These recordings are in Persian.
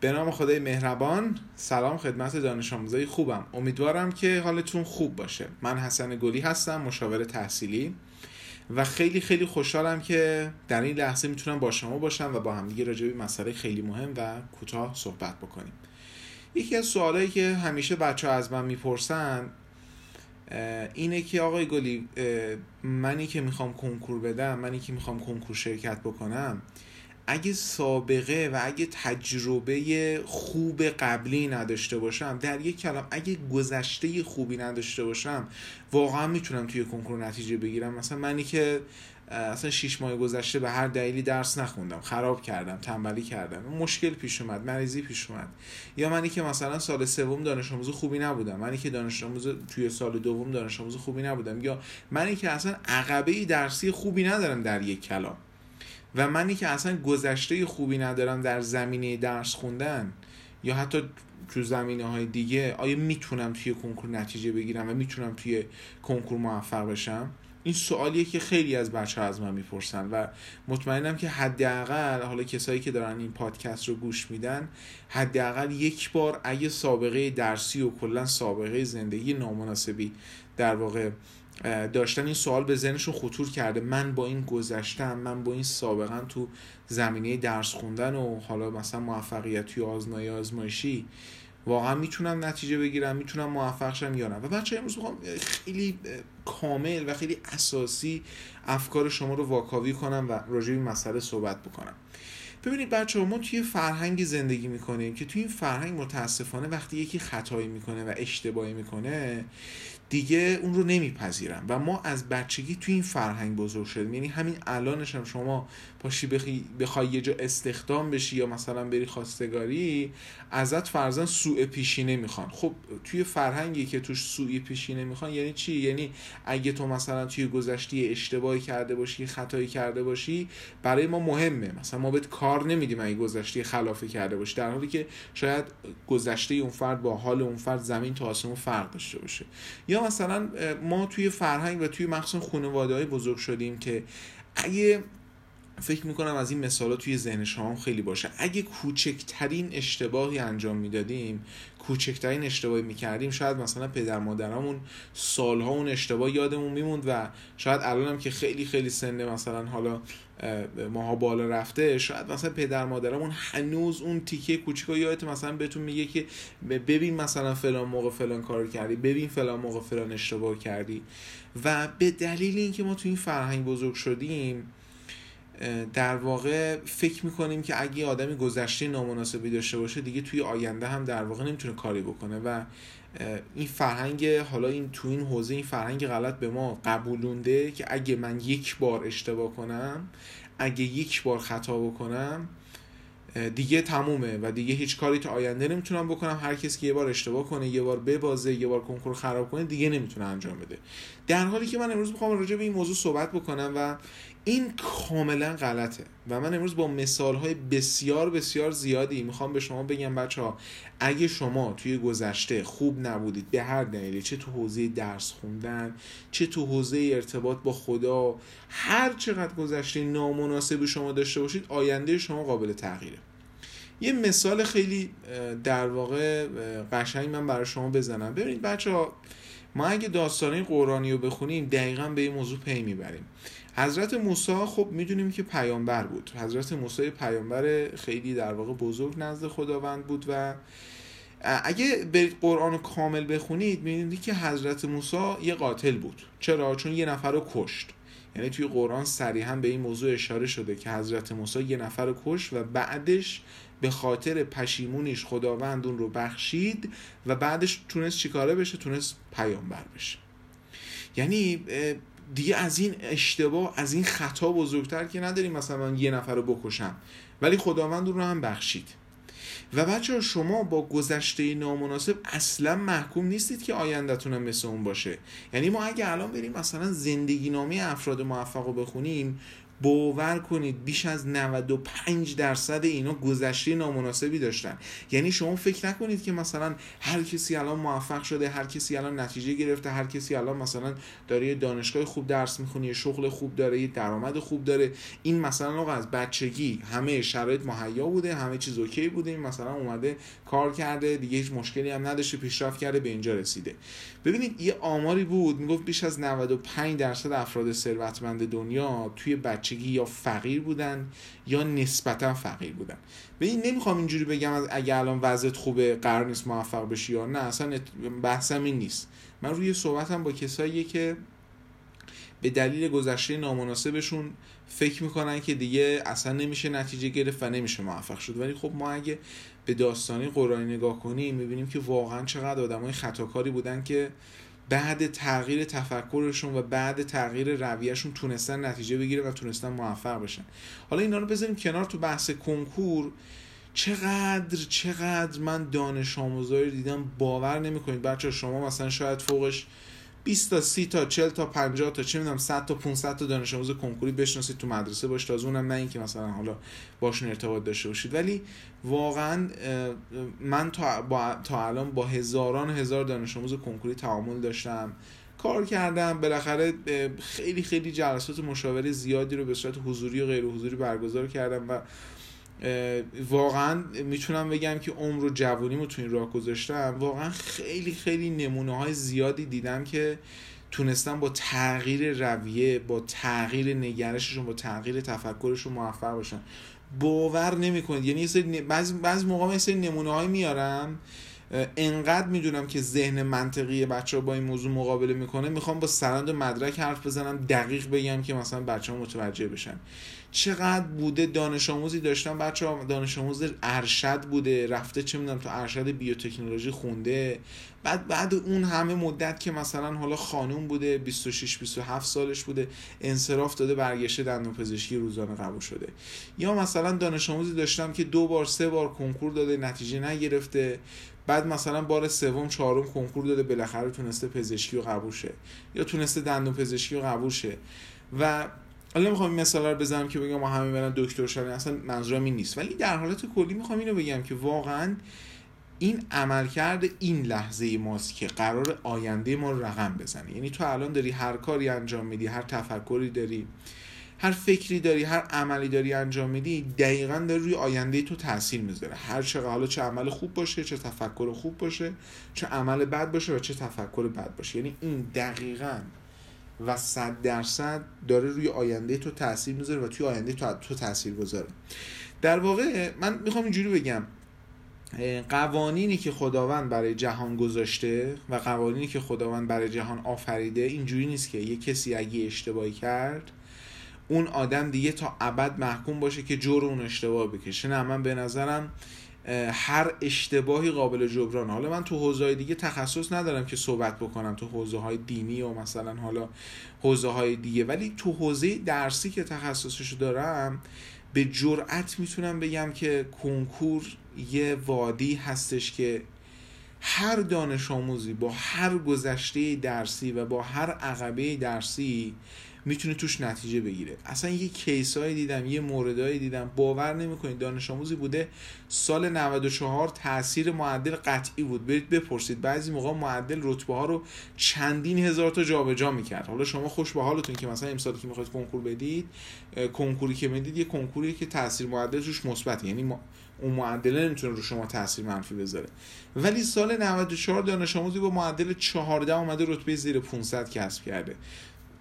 به نام خدای مهربان سلام خدمت دانش آموزای خوبم. امیدوارم که حالتون خوب باشه. من حسن گلی هستم مشاور تحصیلی و خیلی خیلی خوشحالم که در این لحظه می‌تونم با شما باشم و با همدیگه راجع به مسئله خیلی مهم و کوتاه صحبت بکنیم. یکی از سوالایی که همیشه بچه ها از من می‌پرسن اینه که آقای گلی منی که می‌خوام کنکور بدم منی که می‌خوام کنکور شرکت بکنم اگه سابقه و اگه تجربه خوب قبلی نداشته باشم در یک کلام اگه گذشته خوبی نداشته باشم واقعا می‌تونم توی کنکور نتیجه بگیرم. مثلا منی که اصلا شیش ماه گذشته به هر دلیلی درس نخوندم. خراب کردم تنبلی کردم. مشکل پیش اومد مریضی پیش اومد. یا منی که مثلا سال سوم دانش آموز خوبی نبودم. منی که دانش آموز توی سال دوم دانش آموز خوبی نبودم. یا منی که اصلا عقبه درسی خوبی ندارم در یک کلام. و منی که اصلا گذشته خوبی ندارم در زمینه درس خوندن یا حتی تو زمینه های دیگه آیا می‌تونم توی کنکور نتیجه بگیرم و می‌تونم توی کنکور موفق بشم؟ این سوالیه که خیلی از بچه ها از من می‌پرسن و مطمئنم که حداقل حالا کسایی که دارن این پادکست رو گوش میدن حداقل یک بار اگه سابقه درسی و کلا سابقه زندگی نامناسبی در واقع داشتن این سوال به ذهنشون خطور کرده. من با این گذشتم من با این سابقا تو زمینه درس خوندن و حالا مثلا موفقیت توی آزمایی آزمایشی واقعا می‌تونم نتیجه بگیرم می‌تونم موفق شم یا نه. و بچه امروز می‌خوام خیلی کامل و خیلی اساسی افکار شما رو واکاوی کنم و راجع به مسئله صحبت بکنم. ببینید بچه ما توی فرهنگی زندگی می‌کنیم که توی این فرهنگ متاسفانه وقتی یکی خطایی می‌کنه و اشتباهی می‌کنه دیگه اون رو نمیپذیرم و ما از بچگی توی این فرهنگ بزرگ شدیم. یعنی همین الانش هم شما پاشی بخوای یه جا استخدام بشی یا مثلا بری خواستگاری ازت فرزن سوء پیشینه می‌خوان. خب توی فرهنگی که توش سوء پیشینه می‌خوان یعنی چی؟ یعنی اگه تو مثلا توی گذشته اشتباهی کرده باشی خطایی کرده باشی برای ما مهمه. مثلا ما بهت کار نمیدیم اگه گذشته خلافی کرده باشی. در حالی که شاید گذشته اون فرد با حال اون فرد زمین تا آسمون فرق داشته باشه. یا مثلا ما توی فرهنگ و توی مخصوصا خانواده های بزرگ شدیم که اگه فکر می‌کنم از این مثالا توی ذهن شما خیلی باشه. اگه کوچکترین اشتباهی انجام می‌دادیم کوچکترین اشتباهی می‌کردیم شاید مثلا پدر مادرامون سالها اون اشتباه یادمون میموند و شاید الانم که خیلی خیلی سنه مثلا حالا ماها بالا رفته شاید مثلا پدر مادرمون هنوز اون تیکه کوچیکا یادت مثلا بهتون میگه که ببین مثلا فلان موقع فلان کار کردی ببین فلان موقع فلان اشتباه کردی. و به دلیل اینکه ما تو این فرهنگ بزرگ شدیم در واقع فکر می‌کنیم که اگه آدمی گذشته نامناسبی داشته باشه دیگه توی آینده هم در واقع نمی‌تونه کاری بکنه و این فرهنگ حالا این تو این حوزه این فرهنگ غلط به ما قبولونده که اگه من یک بار اشتباه کنم اگه یک بار خطا بکنم دیگه تمومه و دیگه هیچ کاری تا آینده نمی‌تونم بکنم. هر کسی که یه بار اشتباه کنه یه بار ببازه یه بار کنکور خراب کنه دیگه نمی‌تونه انجام بده. در حالی که من امروز می‌خوام راجع به این موضوع صحبت بکنم و این کاملا غلطه. و من امروز با مثال های بسیار بسیار زیادی می‌خوام به شما بگم بچه ها اگه شما توی گذشته خوب نبودید به هر دلیلی چه تو حوزه درس خوندن چه تو حوزه ارتباط با خدا هر چقدر گذشته نامناسب شما داشته باشید آینده شما قابل تغییره. یه مثال خیلی در واقع قشنگ من برای شما بزنم. ببینید بچه ها ما اگه داستانه قرآنی رو بخونیم دقیقا به این موضوع پی می‌بریم. حضرت موسی خب می‌دونیم که پیامبر بود. حضرت موسی پیامبر خیلی در واقع بزرگ نزد خداوند بود و اگه برید قرآن رو کامل بخونید می‌بینید که حضرت موسی یه قاتل بود. چرا؟ چون یه نفر رو کشت. یعنی توی قرآن صریحا به این موضوع اشاره شده که حضرت موسی یه نفر رو کشت و بعدش به خاطر پشیمونیش خداوند اون رو بخشید و بعدش تونست چیکاره بشه؟ تونست پیامبر بشه. یعنی دیگه از این اشتباه از این خطا بزرگتر که نداریم مثلا من یه نفر رو بکشم ولی خداوند رو هم بخشید. و بچه شما با گذشته نامناسب اصلا محکوم نیستید که آیندهتون هم مثل اون باشه. یعنی ما اگه الان بریم مثلا زندگی نامه افراد موفق رو بخونیم باور کنید بیش از 95 درصد اینا گذشته نامناسبی داشتن. یعنی شما فکر نکنید که مثلا هر کسی الان موفق شده هر کسی الان نتیجه گرفته هر کسی الان مثلا داره یه دانشگاه خوب درس می‌خونه یه شغل خوب داره یه درآمد خوب داره. این مثلا آقا از بچگی همه شرایط مهیا بوده همه چیز اوکی بوده این مثلا اومده کار کرده دیگه هیچ مشکلی هم نداشته پیشرفت کرده به اینجا رسیده. ببینید یه آماری بود می‌گفت بیش از 95 درصد افراد ثروتمند دنیا توی بچگی یا فقیر بودن یا نسبتا فقیر بودن. به این نمی‌خوام اینجوری بگم اگه الان وضعیت خوبه قرار نیست موفق بشی یا نه اصلا بحثم این نیست. من روی صحبتم با کسایی که به دلیل گذشته نامناسبشون فکر می‌کنن که دیگه اصلا نمیشه نتیجه گرفت و نمیشه موفق شد. ولی خب ما اگه به داستانی قرآنی نگاه کنیم می‌بینیم که واقعا چقدر آدمای خطاکاری بودن که بعد تغییر تفکرشون و بعد تغییر رویهشون تونستن نتیجه بگیره و تونستن موفق بشن. حالا اینا رو بذاریم کنار تو بحث کنکور. چقدر چقدر من دانش آموزایی دیدم باور نمی‌کنید. بچه شما مثلا شاید فوقش 20 تا 30 تا 40 تا 50 تا چه می‌دونم 100 تا 500 تا دانش آموز کنکوری بشناسید تو مدرسه باش تازه اونم نه اینکه مثلا حالا باشون ارتباط داشته باشید. ولی واقعا من تا, با تا الان با هزاران هزار دانش آموز کنکوری تعامل داشتم. کار کردم بالاخره خیلی خیلی جلسات مشاوره زیادی رو به صورت حضوری و غیر حضوری برگزار کردم و واقعا می‌تونم بگم که عمر و جوونیمو تو این راه گذاشتم. واقعا خیلی خیلی نمونه های زیادی دیدم که تونستن با تغییر رویه با تغییر نگرششون با تغییر تفکرشون موفق باشن باور نمی‌کنید. یعنی بعضی بعضی موقع مثل نمونه های میارم انقدر می‌دونم که ذهن منطقی بچه ها با این موضوع مقابله می‌کنه. می‌خوام با سرند مدرک حرف بزنم دقیق بگم که مثلا بچه ها متوجه بشن. چقدر بوده دانش آموزی داشتم بچه دانش آموز ارشد بوده رفته چه می‌دونم تو ارشد بیوتکنولوژی خونده. بعد بعد اون همه مدت که مثلا حالا خانوم بوده 26 27 سالش بوده انصراف داده برگشته دندون پزشکی روزانه قبول شده. یا مثلا دانش آموزی داشتم که دو بار سه بار کنکور داده نتیجه نگرفته. بعد مثلا بار سوم چهارم کنکور داده بالاخره تونسته پزشکی رو قبول شه. یا تونسته دندون پزشکی رو قبول شه. و حالا می‌خوام این مثال رو بزنم که بگم ما همه برن دکتر شدن اصلا منظورم این نیست. ولی در حالت کلی می‌خوام اینو بگم که واقعا این عملکرد این لحظه ماست که قرار آینده ما رو رقم بزنه. یعنی تو الان داری هر کاری انجام میدی هر تفکری داری هر فکری داری هر عملی داری انجام میدی دقیقا داره روی آینده تو تاثیر می‌ذاره. هر چقدر حالا چه عمل خوب باشه چه تفکر خوب باشه چه عمل بد باشه و چه تفکر بد باشه. یعنی این دقیقا و صد درصد داره روی آینده تو تاثیر می‌ذاره و توی آینده تو, تو تاثیر گذاره. در واقع من می‌خوام اینجوری بگم قوانینی که خداوند برای جهان گذاشته و قوانینی که خداوند برای جهان آفریده اینجوری نیست که یه کسی اگه اشتباهی کرد اون آدم دیگه تا ابد محکوم باشه که جور اون اشتباه بکشه. نه من به نظرم هر اشتباهی قابل جبران حالا من تو حوزه دیگه تخصص ندارم که صحبت بکنم تو حوزه های دینی و مثلا حالا حوزه های دیگه. ولی تو حوزه درسی که تخصصشو دارم به جرأت می‌تونم بگم که کنکور یه وادی هستش که هر دانش آموزی با هر گذشته درسی و با هر عقبه درسی می‌تونه توش نتیجه بگیره. اصلا یه کیسایی دیدم یه موردایی دیدم. باور نمی‌کنید دانش آموزی بوده. سال 94 تاثیر معدل قطعی بود. برید بپرسید. بعضی موقع معدل رتبه ها رو چندین هزار تا جابجا جا می‌کرد. حالا شما خوش به حالتون که مثلا امسال که می‌خواید کنکور بدید کنکوری که می‌دید یه کنکوری که تاثیر معدل روش مثبته. یعنی ما اون معدله نمی‌تونه رو شما تاثیر منفی بذاره. ولی سال 94 دانش آموزی با معدل 14 اومده رتبه زیر 500 کسب کرده.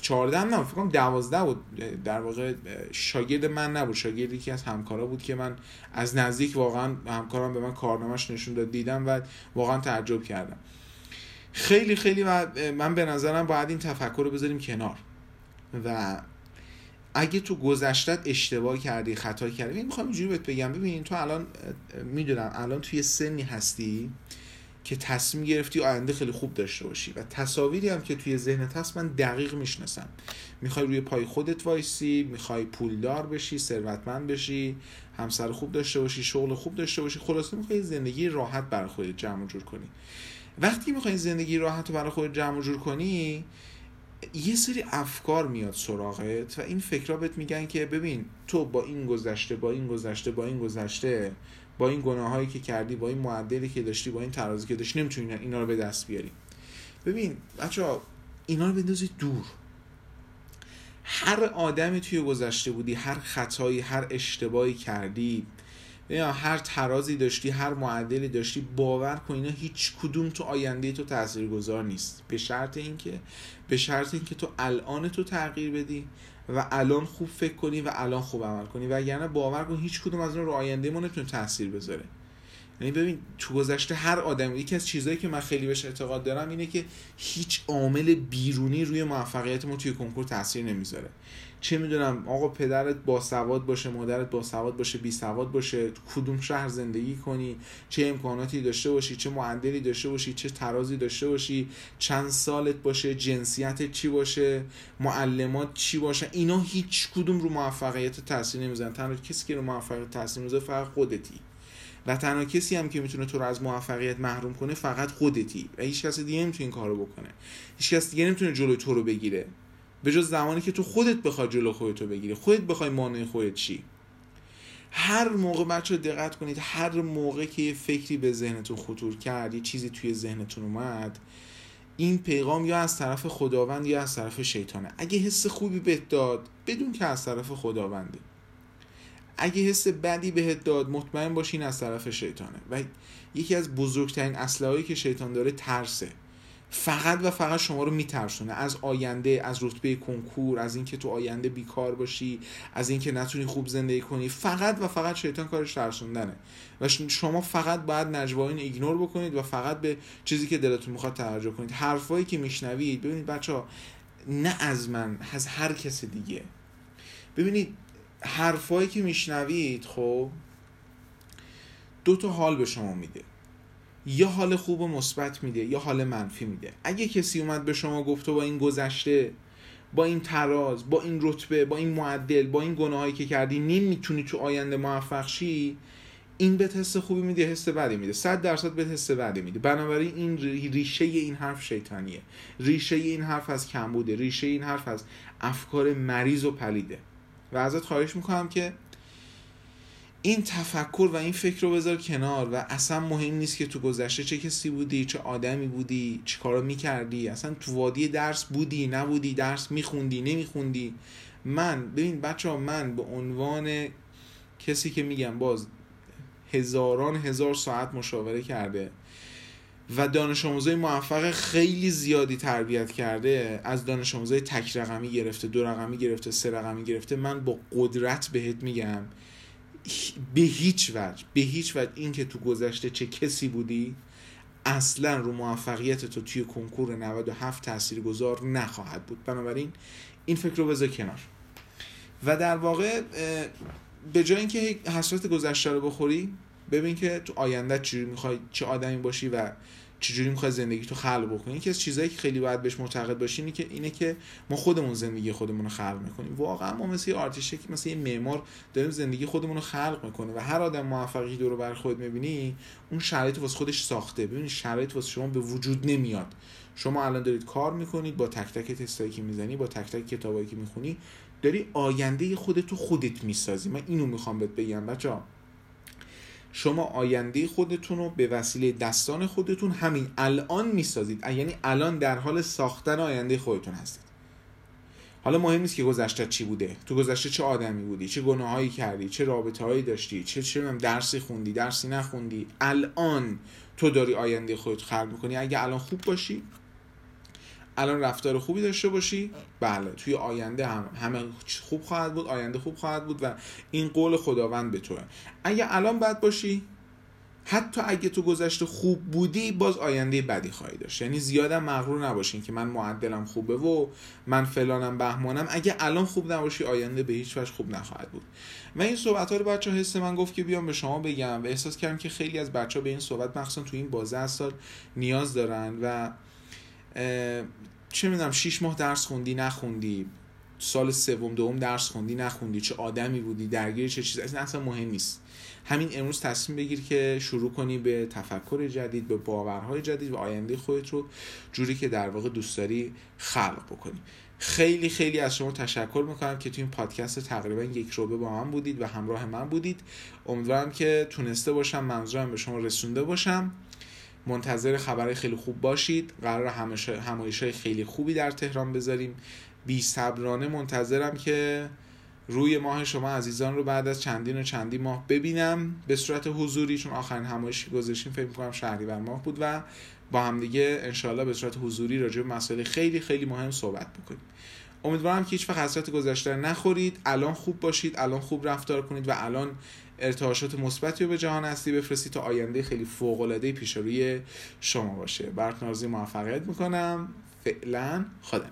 14 هم نه فکر کنم 12 بود. در واقع شاگرد من نبود. شاگرد یکی از همکارا بود که من از نزدیک واقعا همکارم به من کارنامهش نشون داد دیدم و واقعا تعجب کردم. خیلی خیلی و من به نظرم باید این تفکر رو بذاریم کنار. و اگه تو گذشتت اشتباه کردی خطا کردی می‌خوام اینجوری بهت بگم. ببین تو الان می‌دونم الان توی سنی هستی. که تصمیم گرفتی آینده خیلی خوب داشته باشی. و تصاویری هم که توی ذهنت هست من دقیق می‌شناسم. می‌خوای روی پای خودت وایسی می‌خوای پولدار بشی ثروتمند بشی همسر خوب داشته باشی شغل خوب داشته باشی خلاصه می‌خوای زندگی راحت برای خودت جمع جور کنی. وقتی می‌خوای زندگی راحت برای خودت جمع جور کنی یه سری افکار میاد سراغت و این فکرها بهت میگن که ببین تو با این گذشته با این گذشته با این گذشته با این گناهایی که کردی با این معدلی که داشتی با این ترازی که داشتی نمی‌تونی اینا رو به دست بیاری. ببین بچه ها اینا رو بندازید دور. هر آدمی توی گذشته بودی هر خطایی هر اشتباهی کردی یا هر ترازی داشتی هر معدلی داشتی باور کن اینا هیچ کدوم تو آینده تو تاثیرگذار نیست. به شرط اینکه به شرط اینکه تو الان تو تغییر بدی و الان خوب فکر کنی و الان خوب عمل کنی. و اگر باور کن هیچ کدوم از اون رو آینده ما نتونه تاثیر بذاره. یعنی ببین تو گذشته هر آدم یکی از چیزهایی که من خیلی بهش اعتقاد دارم اینه که هیچ عامل بیرونی روی موفقیت ما توی کنکور تاثیر نمی‌ذاره. چه می‌دونم آقا پدرت با سواد باشه مادرت با سواد باشه بی سواد باشه کدوم شهر زندگی کنی؟ چه امکاناتی داشته باشی؟ چه معدلی داشته باشی؟ چه ترازی داشته باشی؟ چند سالت باشه؟ جنسیت چی باشه؟ معلمات چی باشه اینا هیچ کدوم رو موفقیت تاثیر نمی‌زنن تنها کسی که رو موفقیت تاثیر می‌ذاره فقط خودتی. و تنها کسی هم که می‌تونه تو رو از موفقیت محروم کنه فقط خودتی. و هیچ کس دیگه نمی‌تونه این کارو بکنه. هیچ کس دیگه نمی‌تونه جلوی تو رو بگیره. به جز زمانی که تو خودت بخوای جلو خودتو بگیری. خودت بخوای مانع خودت چی؟ هر موقع بچه دقت کنید هر موقع که یه فکری به ذهنتون خطور کرد یه چیزی توی ذهنتون اومد این پیغام یا از طرف خداوند یا از طرف شیطانه. اگه حس خوبی بهت داد بدون که از طرف خداونده. اگه حس بدی بهت داد مطمئن باشین از طرف شیطانه. و یکی از بزرگترین اسلحه‌ای که شیطان داره ترسه. فقط و فقط شما رو میترسونه. از آینده از رتبه کنکور از اینکه تو آینده بیکار باشی از اینکه نتونی خوب زندگی کنی فقط و فقط شیطان کارش ترسوندنه. و شما فقط باید نجواین ایگنور بکنید و فقط به چیزی که دلتون می‌خواد توجه کنید. حرفایی که میشنوید ببینید بچه ها نه از من از هر کس دیگه. ببینید حرفایی که میشنوید خب دو تا حال به شما میده. یا حال خوب و مثبت میده یا حال منفی میده. اگه کسی اومد به شما گفته با این گذشته با این تراز با این رتبه با این معدل با این گناهایی که کردی نمی‌تونی تو آینده موفق شی این به حس خوبی میده حس بدی میده. صد درصد به حس بدی میده. بنابراین این ریشه این حرف شیطانیه. ریشه این حرف از کمبوده. ریشه این حرف از افکار مریض و پلیده. و ازت خواهش می‌کنم که این تفکر و این فکر رو بذار کنار و اصلا مهم نیست که تو گذشته چه کسی بودی چه آدمی بودی چه کارا می‌کردی. اصلا تو وادی درس بودی نبودی درس میخوندی نمیخوندی. من ببین بچه ها من به عنوان کسی که میگم باز هزاران هزار ساعت مشاوره کرده و دانش آموزای موفق خیلی زیادی تربیت کرده از دانش آموزای تک رقمی گرفته دو رقمی گرفته سه رقمی گرفته من با قدرت بهت میگم به هیچ وجه به هیچ وجه این که تو گذشته چه کسی بودی اصلا رو موفقیت تو توی کنکور 97 تأثیر گذار نخواهد بود. بنابراین این فکر رو بذار کنار. و در واقع به جای اینکه حسرت گذشته رو بخوری ببین که تو آینده چی می‌خوای چه آدمی باشی و چجوری می‌خوای زندگی تو خلق بکنی؟ یکی از چیزهایی که خیلی باید بهش معتقد باشی اینه که اینه که ما خودمون زندگی خودمون رو خلق می‌کنیم. واقعا ما مثل یه آرتیشه که مثل یه معمار داریم زندگی خودمون رو خلق می‌کنه و هر آدم موفقی دور بر خود می‌بینی اون شرایط واسه خودش ساخته. ببین شرایط واسه شما به وجود نمیاد. شما الان دارید کار می‌کنید با تک تک تستایی که می‌زنی با تک تک کتابایی که می‌خونی داری آینده خودتو خودت می‌سازی. من اینو می‌خوام بهت بگم بچه‌ها. شما آینده خودتون رو به وسیله دستان خودتون همین الان می‌سازید. یعنی الان در حال ساختن آینده خودتون هستید. حالا مهم نیست که گذشته چی بوده. تو گذشته چه آدمی بودی؟ چه گناهایی کردی؟ چه رابطه هایی داشتی؟ چه چه درسی خوندی درسی نخوندی؟ الان تو داری آینده خودت خلق می‌کنی. اگه الان خوب باشی الان رفتار خوبی داشته باشی؟ بله توی آینده هم همه خوب خواهد بود آینده خوب خواهد بود و این قول خداوند به توه. اگه الان بد باشی حتی اگه تو گذشته خوب بودی باز آینده بدی خواهی داشت. یعنی زیادم مغرور نباشین که من معدلم خوبه و من فلانم بهمانم. اگه الان خوب نباشی آینده به هیچ وجه خوب نخواهد بود. و این صحبت ها رو بچه حس من گفت که بیام به شما بگم و احساس کردم که خیلی از بچه ها به این صحبت مخصوصا تو این بازه سال نیاز دارن و چه می‌دونم 6 ماه درس خوندی نخوندی. سال سوم دوم درس خوندی نخوندی. چه آدمی بودی درگیر چه چیزی اصلا مهم نیست. همین امروز تصمیم بگیر که شروع کنی به تفکر جدید به باورهای جدید و آینده خودت رو جوری که در واقع دوست داری خلق بکنی. خیلی خیلی از شما تشکر می‌کنم که تو این پادکست تقریبا یک روبه با من بودید و همراه من بودید. امیدوارم که تونسته باشم منظورم به شما رسونده باشم. منتظر خبرهای خیلی خوب باشید. قرار همایش های خیلی خوبی در تهران بذاریم. بی صبرانه منتظرم که روی ماه شما عزیزان رو بعد از چندین و چندین ماه ببینم. به صورت حضوری چون آخرین همایشی گذاشتیم فکر می‌کنم شهریور ماه بود و با همدیگه انشالله به صورت حضوری راجع به مسائل خیلی خیلی مهم صحبت بکنیم. امیدوارم که هیچ وقت حسرت گذشته نخورید. الان خوب باشید الان خوب رفتار کنید و الان ارتعاشات مثبتی رو به جهان هستی بفرستید تا آینده خیلی فوق العاده پیش روی شما باشه. براتون موفقیت می‌کنم. فعلا خدا